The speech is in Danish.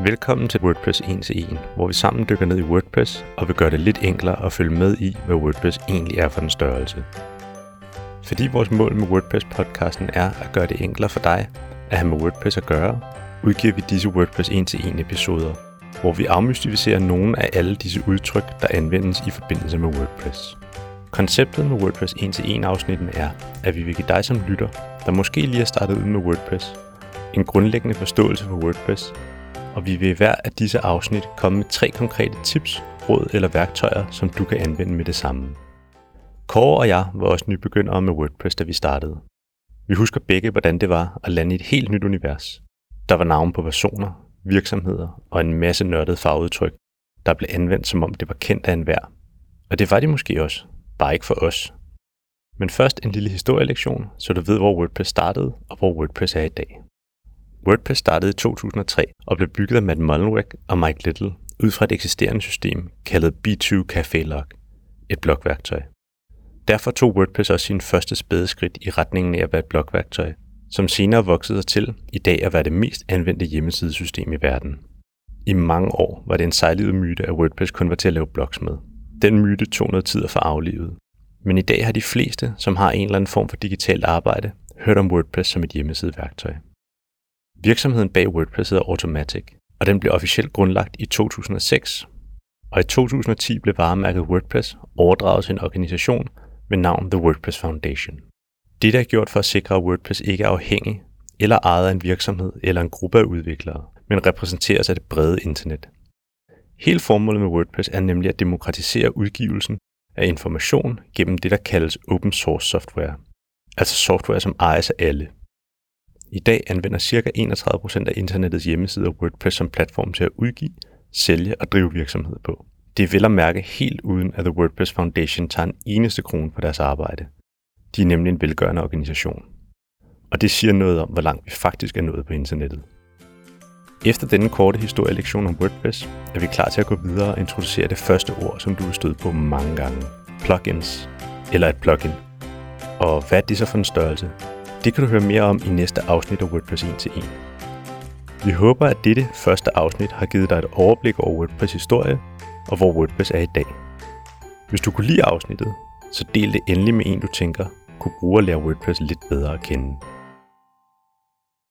Velkommen til WordPress 1 til 1, hvor vi sammen dykker ned i WordPress og vil gøre det lidt enklere at følge med i, hvad WordPress egentlig er for en størrelse. Fordi vores mål med WordPress-podcasten er at gøre det enklere for dig at have med WordPress at gøre, udgiver vi disse WordPress 1 til 1 episoder, hvor vi afmystificerer nogle af alle disse udtryk, der anvendes i forbindelse med WordPress. Konceptet med WordPress 1 til 1 afsnitten er, at vi vil give dig som lytter, der måske lige er startet ud med WordPress, en grundlæggende forståelse for WordPress, og vi vil i hver af disse afsnit komme med tre konkrete tips, råd eller værktøjer, som du kan anvende med det samme. Kåre og jeg var også nybegyndere med WordPress, da vi startede. Vi husker begge, hvordan det var at lande i et helt nyt univers. Der var navne på personer, virksomheder og en masse nørdede fagudtryk, der blev anvendt som om det var kendt af enhver. Og det var de måske også, bare ikke for os. Men først en lille historielektion, så du ved, hvor WordPress startede og hvor WordPress er i dag. WordPress startede i 2003 og blev bygget af Matt Mullenweg og Mike Little ud fra et eksisterende system kaldet B2 Café Log, et blogværktøj. Derfor tog WordPress også sin første spædeskridt i retningen af at være et blogværktøj, som senere voksede sig til i dag at være det mest anvendte hjemmesidesystem i verden. I mange år var det en sejlivet myte, at WordPress kun var til at lave blogs med. Den myte tog noget tid at få aflivet. Men i dag har de fleste, som har en eller anden form for digitalt arbejde, hørt om WordPress som et hjemmesideværktøj. Virksomheden bag WordPress hedder Automatic, og den blev officielt grundlagt i 2006. Og i 2010 blev varemærket WordPress overdraget til en organisation med navn The WordPress Foundation. Dette er gjort for at sikre, at WordPress ikke er afhængig eller ejet af en virksomhed eller en gruppe af udviklere, men repræsenteres af det brede internet. Hele formålet med WordPress er nemlig at demokratisere udgivelsen af information gennem det, der kaldes open source software, altså software, som ejes af alle. I dag anvender ca. 31% af internettets hjemmesider WordPress som platform til at udgive, sælge og drive virksomhed på. Det er vel at mærke helt uden, at The WordPress Foundation tager en eneste krone på deres arbejde. De er nemlig en velgørende organisation. Og det siger noget om, hvor langt vi faktisk er nået på internettet. Efter denne korte historielektion om WordPress, er vi klar til at gå videre og introducere det første ord, som du har stødt på mange gange. Plugins. Eller et plugin. Og hvad er det så for en størrelse? Det kan du høre mere om i næste afsnit af WordPress 1 til 1. Vi håber, at dette første afsnit har givet dig et overblik over WordPress historie og hvor WordPress er i dag. Hvis du kunne lide afsnittet, så del det endelig med en, du tænker kunne bruge at lære WordPress lidt bedre at kende.